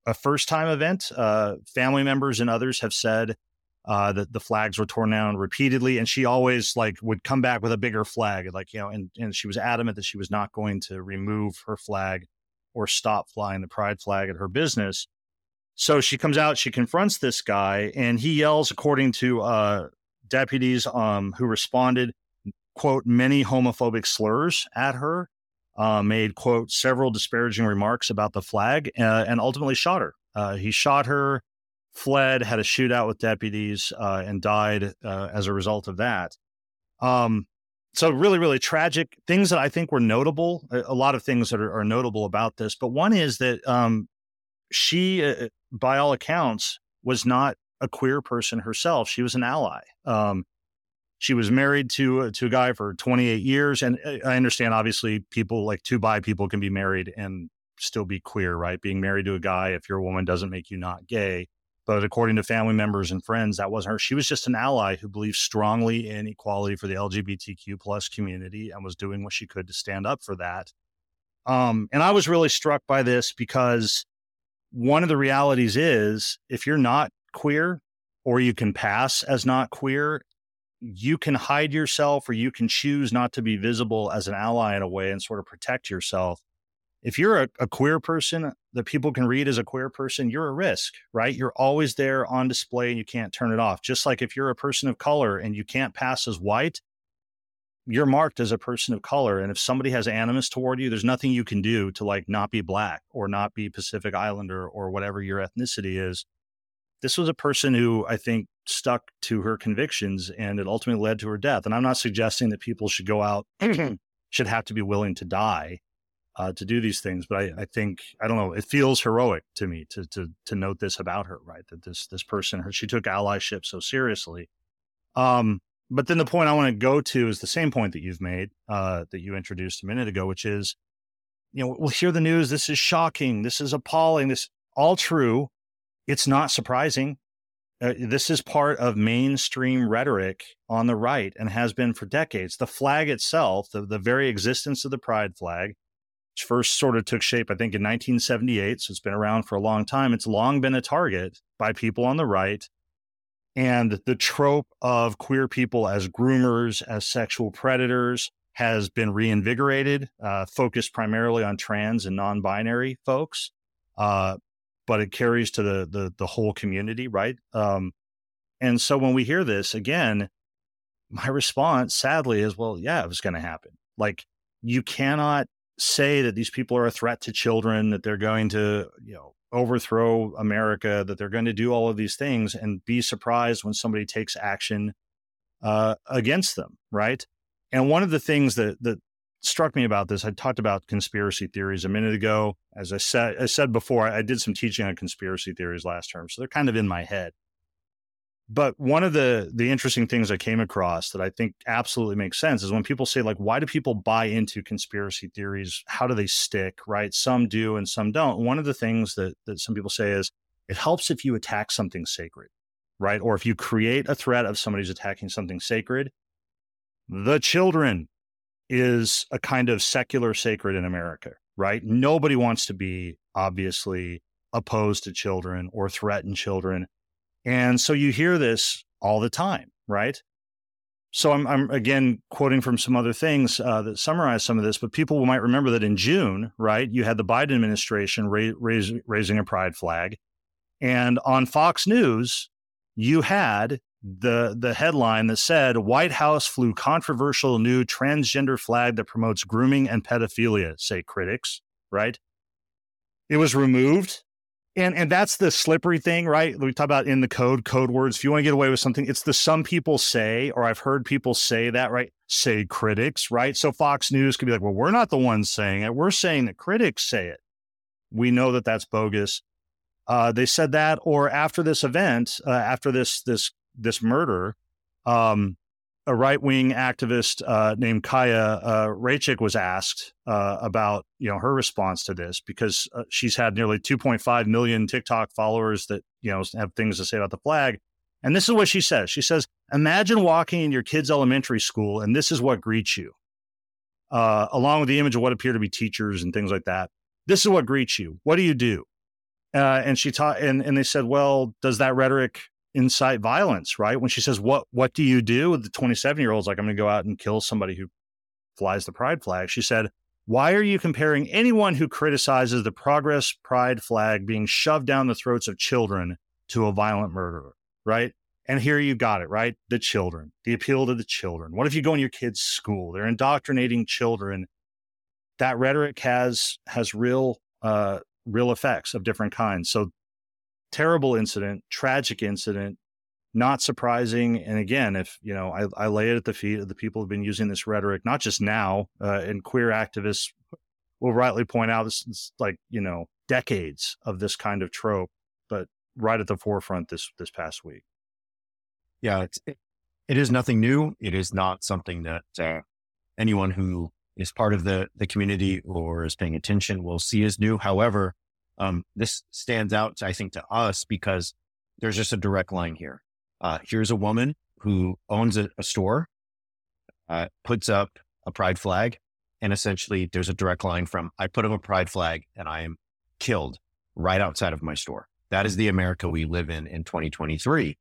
a first time event. family members and others have said uh, that the flags were torn down repeatedly, and she always like would come back with a bigger flag, like you know, and and she was adamant that she was not going to remove her flag or stop flying the pride flag at her business. So she comes out, she confronts this guy, and he yells, according to uh, deputies um, who responded, quote, many homophobic slurs at her, uh, made, quote, several disparaging remarks about the flag, uh, and ultimately shot her. Uh, he shot her fled, had a shootout with deputies, uh, and died uh, as a result of that. Um, so really, really tragic things that I think were notable. A, a lot of things that are, are, notable about this, but one is that um, she, uh, by all accounts, was not a queer person herself. She was an ally. Um, she was married to uh, to a guy for 28 years, and uh, I understand obviously people like two bi people can be married and still be queer, right? Being married to a guy, if you're a woman, doesn't make you not gay. But according to family members and friends, that wasn't her. She was just an ally who believed strongly in equality for the LGBTQ plus community and was doing what she could to stand up for that. Um, and I was really struck by this because one of the realities is if you're not queer or you can pass as not queer, you can hide yourself or you can choose not to be visible as an ally in a way and sort of protect yourself if you're a, a, queer person that people can read as a queer person, you're a risk, right? You're always there on display and you can't turn it off. Just like if you're a person of color and you can't pass as white, you're marked as a person of color. And if somebody has animus toward you, there's nothing you can do to like not be black or not be Pacific Islander or whatever your ethnicity is. This was a person who I think stuck to her convictions and it ultimately led to her death. And I'm not suggesting that people should go out, should have to be willing to die uh, to do these things. But I, I think I don't know. It feels heroic to me to to to note this about her, right? That this this person, her, she took allyship so seriously. Um, but then the point I want to go to is the same point that you've made, uh, that you introduced a minute ago, which is, you know, we'll hear the news. This is shocking. This is appalling. This all true. It's not surprising. Uh, this is part of mainstream rhetoric on the right and has been for decades. The flag itself, the, the very existence of the pride flag, first sort of took shape, I think, in 1978. So it's been around for a long time. It's long been a target by people on the right and the trope of queer people as groomers, as sexual predators has been reinvigorated, uh, focused primarily on trans and non binary folks. Uh, but it carries to the, the, the whole community, right? Um, and so when we hear this again, my response sadly is, well, yeah, it was going to happen. Like you cannot say that these people are a threat to children, that they're going to, you know, overthrow America, that they're going to do all of these things and be surprised when somebody takes action uh, against them, right? And one of the things that that struck me about this, I talked about conspiracy theories a minute ago. As I said, I said before, I did some teaching on conspiracy theories last term, so they're kind of in my head. But one of the the interesting things I came across that I think absolutely makes sense is when people say like why do people buy into conspiracy theories? How do they stick, right? Some do and some don't. One of the things that that some people say is it helps if you attack something sacred, right? Or if you create a threat of somebody's attacking something sacred. The children is a kind of secular sacred in America, right? Nobody wants to be obviously opposed to children or threaten children and so you hear this all the time, right? So I'm, I'm again quoting from some other things uh, that summarize some of this, but people might remember that in June, right, you had the Biden administration ra- raise, raising a pride flag, and on Fox News, you had the the headline that said White House flew controversial new transgender flag that promotes grooming and pedophilia, say critics, right? It was removed and and that's the slippery thing, right? We talk about in the code, code words. If you want to get away with something, it's the some people say, or I've heard people say that, right? Say critics, right? So Fox News could be like, well, we're not the ones saying it. We're saying that critics say it. We know that that's bogus. Uh, they said that, or after this event, uh, after this this this murder, um, a right wing activist uh, named Chaya uh, Raichik was asked uh, about you know her response to this because uh, she's had nearly 2.5 million TikTok followers that you know have things to say about the flag, and this is what she says. She says, "Imagine walking in your kid's elementary school, and this is what greets you, uh, along with the image of what appear to be teachers and things like that. This is what greets you. What do you do?" Uh, and she taught, and and they said, "Well, does that rhetoric incite violence, right? When she says, "What what do you do?" With the 27 year old's like, "I'm going to go out and kill somebody who flies the pride flag." She said, "Why are you comparing anyone who criticizes the progress pride flag being shoved down the throats of children to a violent murderer?" Right? And here you got it, right? The children, the appeal to the children. What if you go in your kid's school? They're indoctrinating children. That rhetoric has has real uh, real effects of different kinds. So terrible incident, tragic incident, not surprising. And again, if you know, I, I lay it at the feet of the people who've been using this rhetoric, not just now, uh, and queer activists will rightly point out this is like you know decades of this kind of trope, but right at the forefront this this past week. Yeah, it's, it, it is nothing new. It is not something that uh, anyone who is part of the the community or is paying attention will see as new. However, um, this stands out, I think, to us because there's just a direct line here. Uh, here's a woman who owns a, a store, uh, puts up a pride flag, and essentially there's a direct line from I put up a pride flag and I am killed right outside of my store. That is the America we live in in 2023.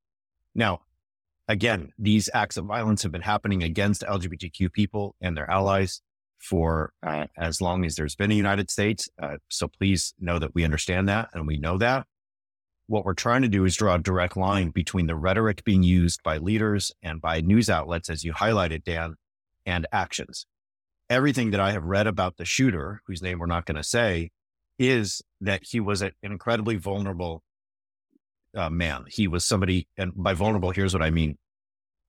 Now, again, these acts of violence have been happening against LGBTQ people and their allies for uh, as long as there's been a United States. Uh, so please know that we understand that and we know that. What we're trying to do is draw a direct line between the rhetoric being used by leaders and by news outlets, as you highlighted, Dan, and actions. Everything that I have read about the shooter, whose name we're not going to say, is that he was an incredibly vulnerable uh, man. He was somebody, and by vulnerable, here's what I mean.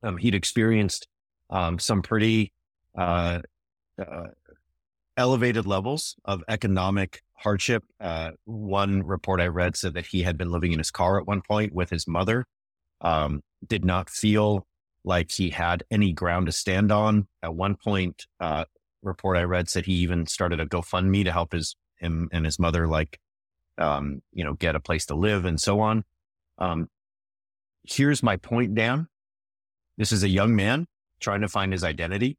Um, he'd experienced um, some pretty uh, uh, elevated levels of economic hardship. Uh, one report I read said that he had been living in his car at one point with his mother, um, did not feel like he had any ground to stand on. At one point, uh, report I read said he even started a GoFundMe to help his him and his mother, like, um, you know, get a place to live and so on. Um, here's my point, Dan. This is a young man trying to find his identity.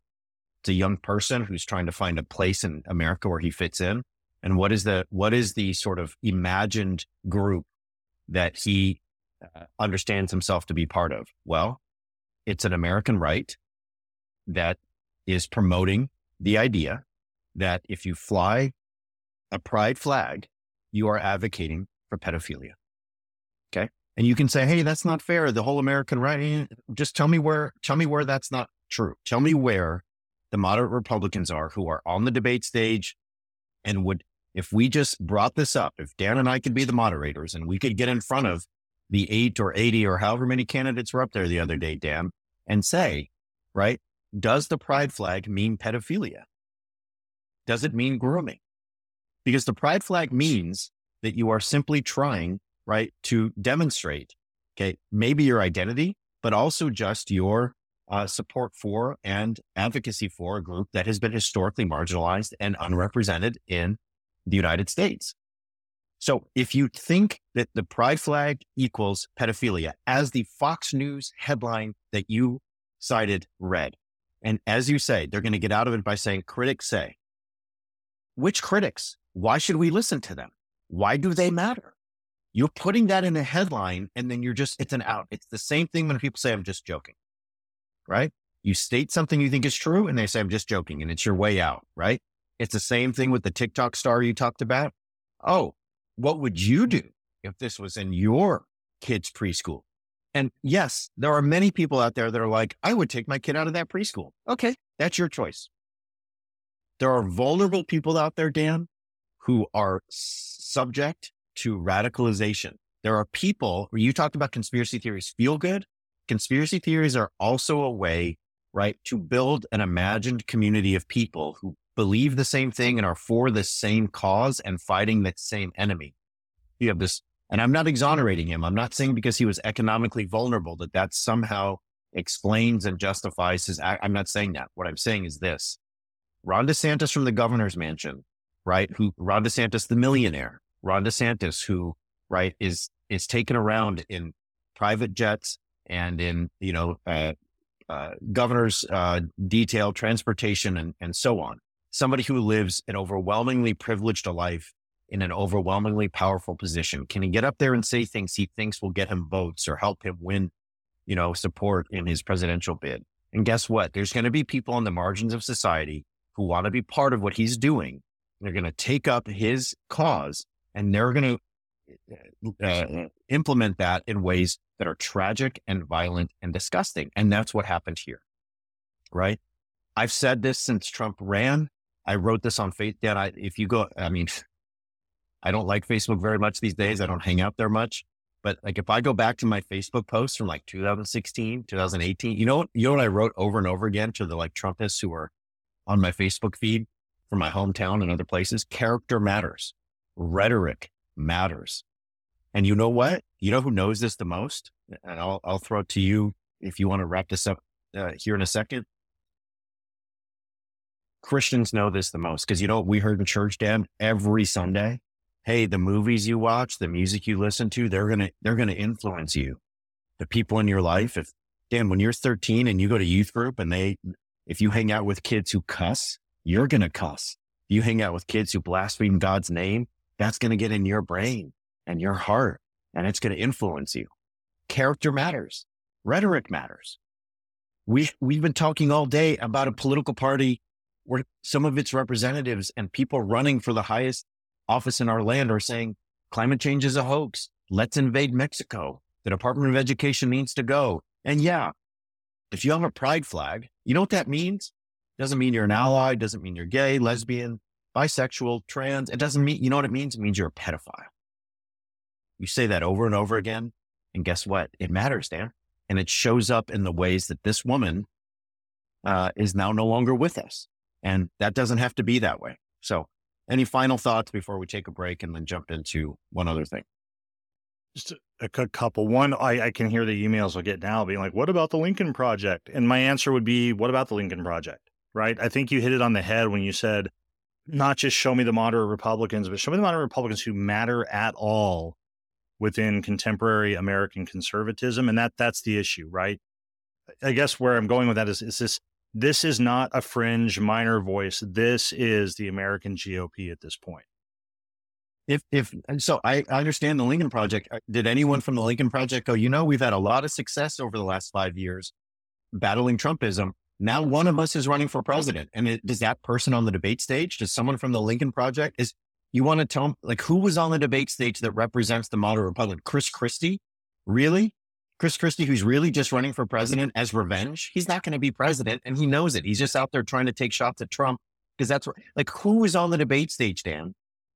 It's a young person who's trying to find a place in America where he fits in. And what is the what is the sort of imagined group that he uh, understands himself to be part of? Well, it's an American right that is promoting the idea that if you fly a pride flag, you are advocating for pedophilia. Okay. And you can say, Hey, that's not fair. The whole American right. Eh, just tell me where, tell me where that's not true. Tell me where the moderate Republicans are who are on the debate stage and would, if we just brought this up, if Dan and I could be the moderators and we could get in front of the eight or 80 or however many candidates were up there the other day, Dan, and say, right, does the pride flag mean pedophilia? Does it mean grooming? Because the pride flag means that you are simply trying, right, to demonstrate, okay, maybe your identity, but also just your uh, support for and advocacy for a group that has been historically marginalized and unrepresented in the United States. So if you think that the pride flag equals pedophilia, as the Fox News headline that you cited read, and as you say, they're going to get out of it by saying critics say, which critics? Why should we listen to them? Why do they matter? You're putting that in a headline and then you're just, it's an out. It's the same thing when people say, I'm just joking, right? You state something you think is true and they say, I'm just joking and it's your way out, right? It's the same thing with the TikTok star you talked about. Oh, what would you do if this was in your kid's preschool? And yes, there are many people out there that are like, I would take my kid out of that preschool. Okay, that's your choice. There are vulnerable people out there, Dan, who are subject to radicalization. There are people where you talked about conspiracy theories feel good. Conspiracy theories are also a way, right, to build an imagined community of people who believe the same thing and are for the same cause and fighting the same enemy. You have this, and I'm not exonerating him. I'm not saying because he was economically vulnerable that that somehow explains and justifies his act. I'm not saying that. What I'm saying is this. Ron DeSantis from the governor's mansion, right? Who Ron DeSantis, the millionaire, Ron DeSantis, who, right, is, is taken around in private jets and in, you know, uh, uh, governor's, uh, detail, transportation and, and so on somebody who lives an overwhelmingly privileged life in an overwhelmingly powerful position? Can he get up there and say things he thinks will get him votes or help him win, you know, support in his presidential bid? And guess what? There's going to be people on the margins of society who want to be part of what he's doing. They're going to take up his cause and they're going to uh, implement that in ways that are tragic and violent and disgusting. And that's what happened here. Right. I've said this since Trump ran. I wrote this on Facebook. Dan, I, if you go, I mean, I don't like Facebook very much these days. I don't hang out there much. But like if I go back to my Facebook posts from like 2016, 2018, you know what, you know what I wrote over and over again to the like Trumpists who are on my Facebook feed from my hometown and other places? Character matters. Rhetoric matters. And you know what? You know who knows this the most? And I'll, I'll throw it to you if you want to wrap this up uh, here in a second. Christians know this the most because you know we heard in church, Dan, every Sunday. Hey, the movies you watch, the music you listen to, they're gonna they're gonna influence you. The people in your life. If Dan, when you're 13 and you go to youth group and they if you hang out with kids who cuss, you're gonna cuss. If you hang out with kids who blaspheme God's name, that's gonna get in your brain and your heart, and it's gonna influence you. Character matters. Rhetoric matters. We we've been talking all day about a political party where some of its representatives and people running for the highest office in our land are saying climate change is a hoax. Let's invade Mexico. The Department of Education needs to go. And yeah, if you have a pride flag, you know what that means? Doesn't mean you're an ally. Doesn't mean you're gay, lesbian, bisexual, trans. It doesn't mean, you know what it means? It means you're a pedophile. You say that over and over again. And guess what? It matters, Dan. And it shows up in the ways that this woman uh, is now no longer with us. And that doesn't have to be that way. So, any final thoughts before we take a break and then jump into one other thing? Just a, a couple. One, I, I can hear the emails I'll get now being like, what about the Lincoln Project? And my answer would be, what about the Lincoln Project? Right? I think you hit it on the head when you said, not just show me the moderate Republicans, but show me the moderate Republicans who matter at all within contemporary American conservatism. And that that's the issue, right? I guess where I'm going with that is, is this this is not a fringe minor voice. This is the American GOP at this point. If if so, I understand the Lincoln Project. Uh, did anyone from the Lincoln Project go? You know, we've had a lot of success over the last five years battling Trumpism. Now one of us is running for president, and it, does that person on the debate stage? Does someone from the Lincoln Project is you want to tell like who was on the debate stage that represents the moderate Republican? Chris Christie, really? Chris Christie, who's really just running for president as revenge, he's not going to be president and he knows it. He's just out there trying to take shots at Trump because that's what, like, who is on the debate stage, Dan,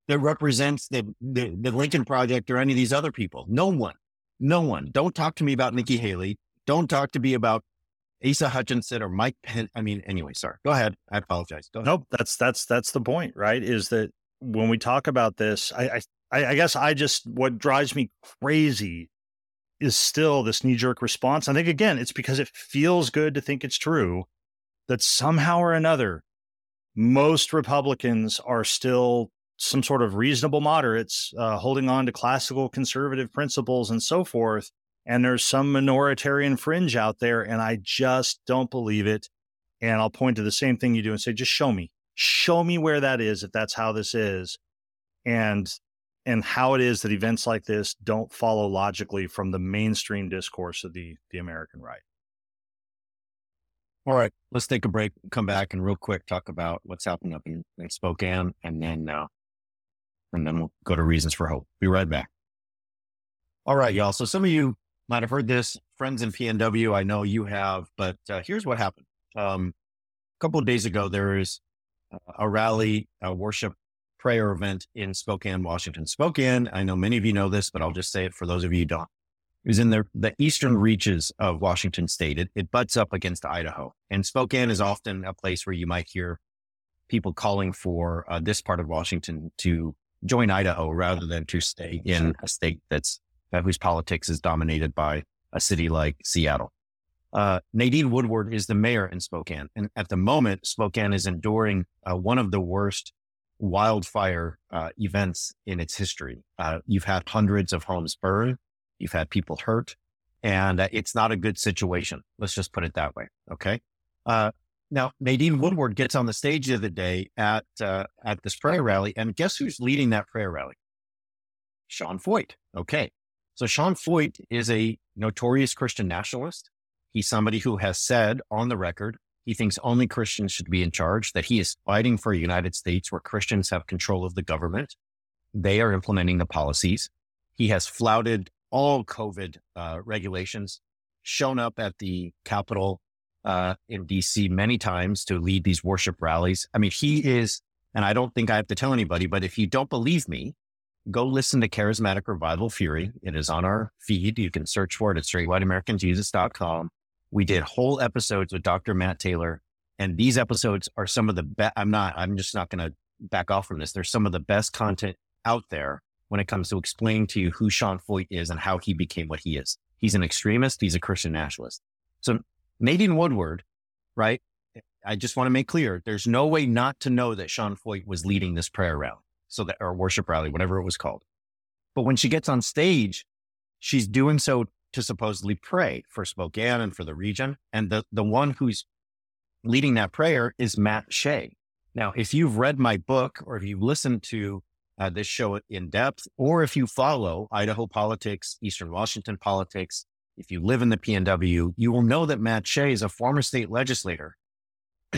that represents the, the, the Lincoln Project or any of these other people? No one. No one. Don't talk to me about Nikki Haley. Don't talk to me about Asa Hutchinson or Mike Penn. I mean, anyway, sorry. Go ahead. I apologize. Go nope. That's, that's, that's the point, right? Is that when we talk about this, I, I, I guess I just, what drives me crazy is still this knee jerk response. I think, again, it's because it feels good to think it's true that somehow or another, most Republicans are still some sort of reasonable moderates uh, holding on to classical conservative principles and so forth. And there's some minoritarian fringe out there, and I just don't believe it. And I'll point to the same thing you do and say, just show me, show me where that is, if that's how this is. And and how it is that events like this don't follow logically from the mainstream discourse of the the American right. All right, let's take a break, come back, and real quick talk about what's happening up in, in Spokane, and then uh, and then we'll go to reasons for hope. Be right back. All right, y'all. So some of you might have heard this, friends in PNW. I know you have, but uh, here's what happened. Um, a couple of days ago, there is a rally, a worship prayer event in Spokane, Washington. Spokane, I know many of you know this, but I'll just say it for those of you who don't. It was in the, the eastern reaches of Washington state. It, it butts up against Idaho. And Spokane is often a place where you might hear people calling for uh, this part of Washington to join Idaho rather than to stay in a state that's uh, whose politics is dominated by a city like Seattle. Uh, Nadine Woodward is the mayor in Spokane. And at the moment, Spokane is enduring uh, one of the worst wildfire uh, events in its history. Uh, you've had hundreds of homes burn, you've had people hurt, and uh, it's not a good situation. Let's just put it that way. Okay. Uh, now, Nadine Woodward gets on the stage the other day at uh, at this prayer rally, and guess who's leading that prayer rally? Sean Feucht. Okay. So Sean Feucht is a notorious Christian nationalist. He's somebody who has said on the record he thinks only Christians should be in charge, that he is fighting for a United States where Christians have control of the government. They are implementing the policies. He has flouted all COVID uh, regulations, shown up at the Capitol uh, in DC many times to lead these worship rallies. I mean, he is, and I don't think I have to tell anybody, but if you don't believe me, go listen to Charismatic Revival Fury. It is on our feed. You can search for it at straightwhiteamericanjesus.com. We did whole episodes with Dr. Matt Taylor. And these episodes are some of the best. I'm not, I'm just not going to back off from this. There's some of the best content out there when it comes to explaining to you who Sean Feucht is and how he became what he is. He's an extremist. He's a Christian nationalist. So Nadine Woodward, right? I just want to make clear there's no way not to know that Sean Feucht was leading this prayer rally. So that, or worship rally, whatever it was called. But when she gets on stage, she's doing so to supposedly pray for Spokane and for the region. And the, the one who's leading that prayer is Matt Shea. Now, if you've read my book or if you've listened to uh, this show in depth, or if you follow Idaho politics, Eastern Washington politics, if you live in the PNW, you will know that Matt Shea is a former state legislator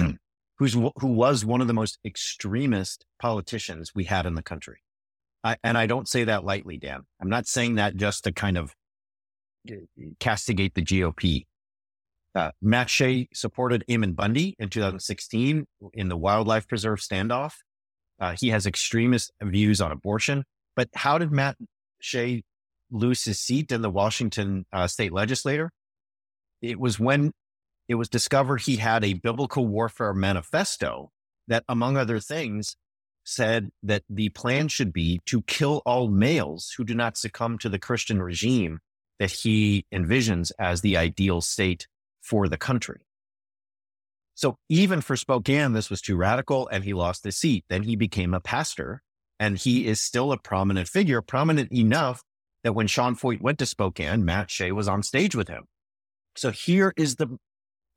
who's, who was one of the most extremist politicians we had in the country. I, and I don't say that lightly, Dan. I'm not saying that just to kind of castigate the GOP. Uh, Matt Shea supported Ammon Bundy in 2016 in the wildlife preserve standoff. Uh, he has extremist views on abortion. But how did Matt Shea lose his seat in the Washington uh, state legislature? It was when it was discovered he had a biblical warfare manifesto that, among other things, said that the plan should be to kill all males who do not succumb to the Christian regime that he envisions as the ideal state for the country. So even for Spokane, this was too radical and he lost his seat. Then he became a pastor and he is still a prominent figure, prominent enough that when Sean Feucht went to Spokane, Matt Shea was on stage with him. So here is the,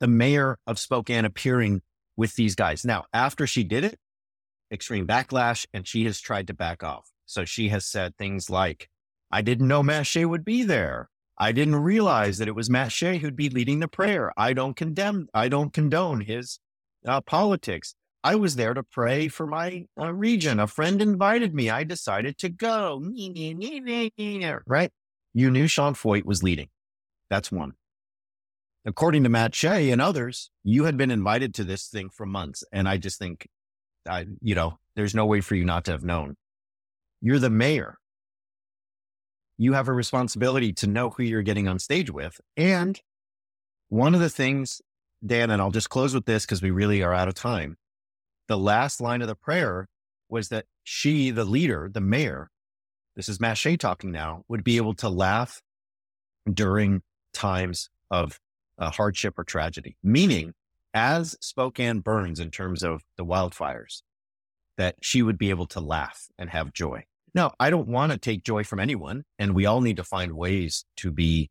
the mayor of Spokane appearing with these guys. Now, after she did it, extreme backlash and she has tried to back off. So she has said things like, I didn't know Matt Shea would be there. I didn't realize that it was Matt Shea who'd be leading the prayer. I don't condemn, I don't condone his uh, politics. I was there to pray for my uh, region. A friend invited me. I decided to go. Right? You knew Sean Feucht was leading. That's one. According to Matt Shea and others, you had been invited to this thing for months. And I just think, I, you know, there's no way for you not to have known. You're the mayor you have a responsibility to know who you're getting on stage with. And one of the things, Dan, and I'll just close with this because we really are out of time. The last line of the prayer was that she, the leader, the mayor, this is Matt Shea talking now, would be able to laugh during times of uh, hardship or tragedy, meaning as Spokane burns in terms of the wildfires, that she would be able to laugh and have joy. Now, I don't want to take joy from anyone, and we all need to find ways to be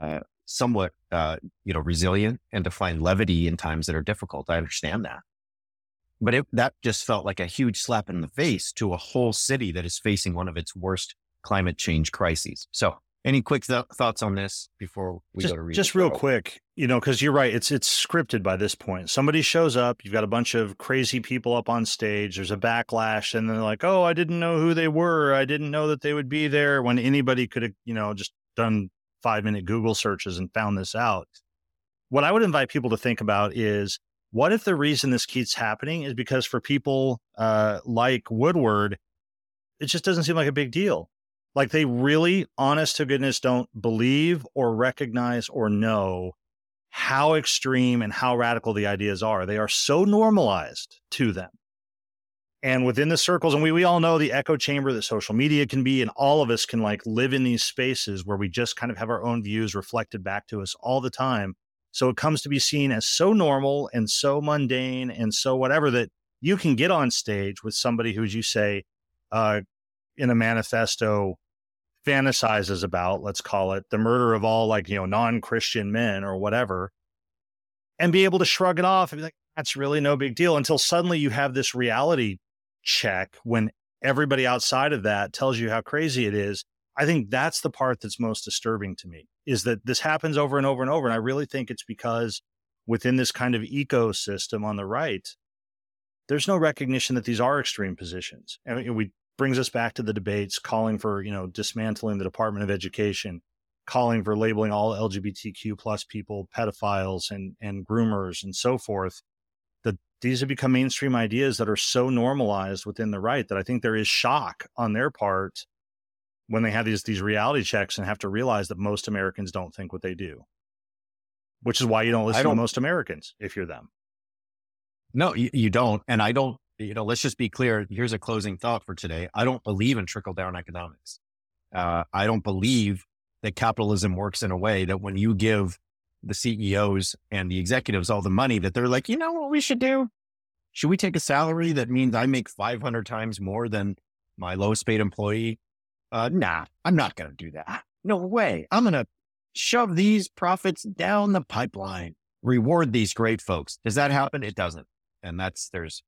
uh, somewhat, uh, you know, resilient and to find levity in times that are difficult. I understand that, but it, that just felt like a huge slap in the face to a whole city that is facing one of its worst climate change crises. So any quick th- thoughts on this before we just, go to read? Just real quick, you know, because you're right. It's it's scripted by this point. Somebody shows up. You've got a bunch of crazy people up on stage. There's a backlash, and they're like, "Oh, I didn't know who they were. I didn't know that they would be there." When anybody could have, you know, just done five minute Google searches and found this out. What I would invite people to think about is what if the reason this keeps happening is because for people uh, like Woodward, it just doesn't seem like a big deal like they really, honest to goodness, don't believe or recognize or know how extreme and how radical the ideas are. They are so normalized to them. And within the circles, and we, we all know the echo chamber that social media can be, and all of us can like live in these spaces where we just kind of have our own views reflected back to us all the time. So it comes to be seen as so normal and so mundane and so whatever that you can get on stage with somebody who, as you say, uh, in a manifesto fantasizes about, let's call it the murder of all like, you know, non Christian men or whatever, and be able to shrug it off and be like, that's really no big deal until suddenly you have this reality check when everybody outside of that tells you how crazy it is. I think that's the part that's most disturbing to me is that this happens over and over and over. And I really think it's because within this kind of ecosystem on the right, there's no recognition that these are extreme positions. And we brings us back to the debates calling for you know dismantling the department of education calling for labeling all lgbtq plus people pedophiles and and groomers and so forth. That these have become mainstream ideas that are so normalized within the right that i think there is shock on their part when they have these these reality checks and have to realize that most americans don't think what they do. Which is why you don't listen don't, to most americans if you're them. No you, you don't. And i don't you know, let's just be clear. Here's a closing thought for today. I don't believe in trickle down economics. Uh, I don't believe that capitalism works in a way that when you give the CEOs and the executives all the money that they're like, you know what we should do? Should we take a salary that means I make 500 times more than my lowest paid employee? Uh, nah, I'm not going to do that. No way. I'm going to shove these profits down the pipeline, reward these great folks. Does that happen? It doesn't. And that's, there's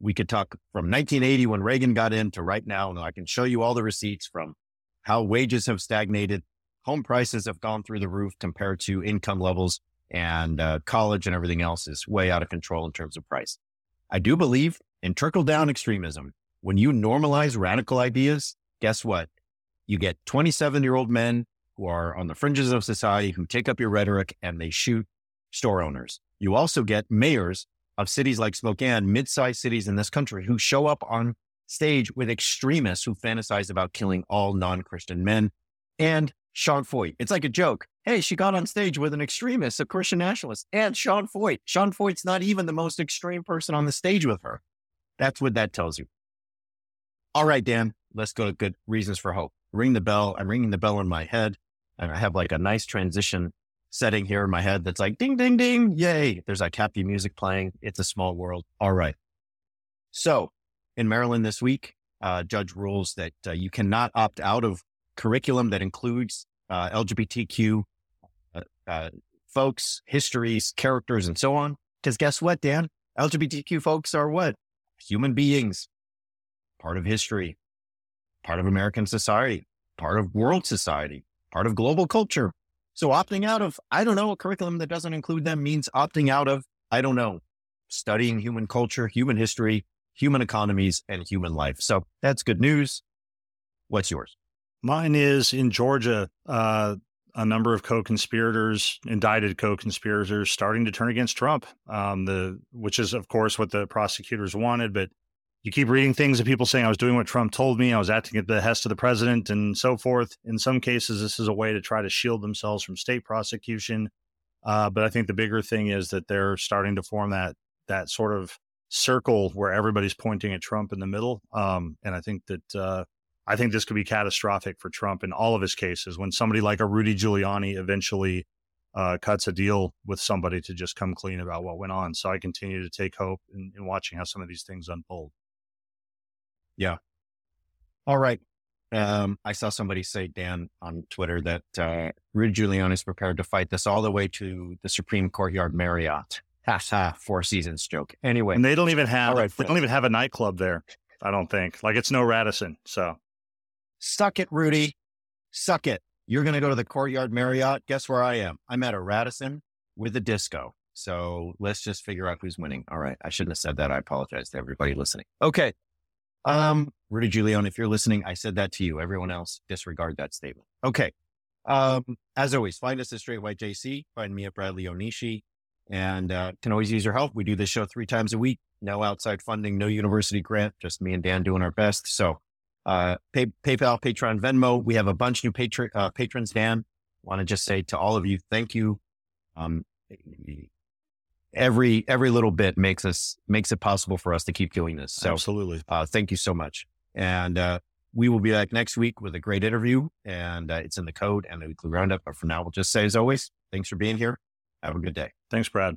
we could talk from 1980 when Reagan got in to right now. And I can show you all the receipts from how wages have stagnated, home prices have gone through the roof compared to income levels, and uh, college and everything else is way out of control in terms of price. I do believe in trickle down extremism. When you normalize radical ideas, guess what? You get 27 year old men who are on the fringes of society who take up your rhetoric and they shoot store owners. You also get mayors of cities like Spokane, mid-sized cities in this country who show up on stage with extremists who fantasize about killing all non-Christian men and Sean Feucht. It's like a joke. Hey, she got on stage with an extremist, a Christian nationalist, and Sean Feucht. Sean Feucht's not even the most extreme person on the stage with her. That's what that tells you. All right, Dan, let's go to good reasons for hope. Ring the bell. I'm ringing the bell in my head and I have like a nice transition setting here in my head that's like ding, ding, ding. Yay. There's like happy music playing. It's a small world. All right. So in Maryland this week, uh, judge rules that uh, you cannot opt out of curriculum that includes uh, LGBTQ uh, uh, folks, histories, characters, and so on. Because guess what, Dan? LGBTQ folks are what? Human beings, part of history, part of American society, part of world society, part of global culture. So opting out of, I don't know, a curriculum that doesn't include them means opting out of, I don't know, studying human culture, human history, human economies, and human life. So that's good news. What's yours? Mine is in Georgia. Uh, a number of co-conspirators, indicted co-conspirators, starting to turn against Trump. Um, the which is, of course, what the prosecutors wanted. But you keep reading things of people saying I was doing what Trump told me, I was acting at the behest of the president, and so forth. In some cases, this is a way to try to shield themselves from state prosecution. Uh, but I think the bigger thing is that they're starting to form that that sort of circle where everybody's pointing at Trump in the middle. Um, and I think that uh, I think this could be catastrophic for Trump in all of his cases. When somebody like a Rudy Giuliani eventually uh, cuts a deal with somebody to just come clean about what went on. So I continue to take hope in, in watching how some of these things unfold. Yeah. All right. Um, I saw somebody say, Dan, on Twitter that uh, Rudy Giuliani is prepared to fight this all the way to the Supreme Courtyard Marriott. Ha ha, Four Seasons joke. Anyway, and they don't even have right, they don't even have a nightclub there. I don't think like it's no Radisson. So suck it, Rudy. Suck it. You're going to go to the Courtyard Marriott. Guess where I am? I'm at a Radisson with a disco. So let's just figure out who's winning. All right. I shouldn't have said that. I apologize to everybody listening. Okay. Um, Rudy Giuliani, if you're listening, I said that to you. Everyone else, disregard that statement. Okay. Um, as always, find us at Straight White JC. Find me at Bradley Onishi and uh, can always use your help. We do this show three times a week. No outside funding, no university grant, just me and Dan doing our best. So, uh, pay, PayPal, Patreon, Venmo. We have a bunch new patron, uh, patrons. Dan, want to just say to all of you, thank you. Um, every every little bit makes us makes it possible for us to keep doing this. So, absolutely, uh, thank you so much. And uh, we will be back next week with a great interview, and uh, it's in the code and the weekly roundup. But for now, we'll just say as always, thanks for being here. Have a good day. Thanks, Brad.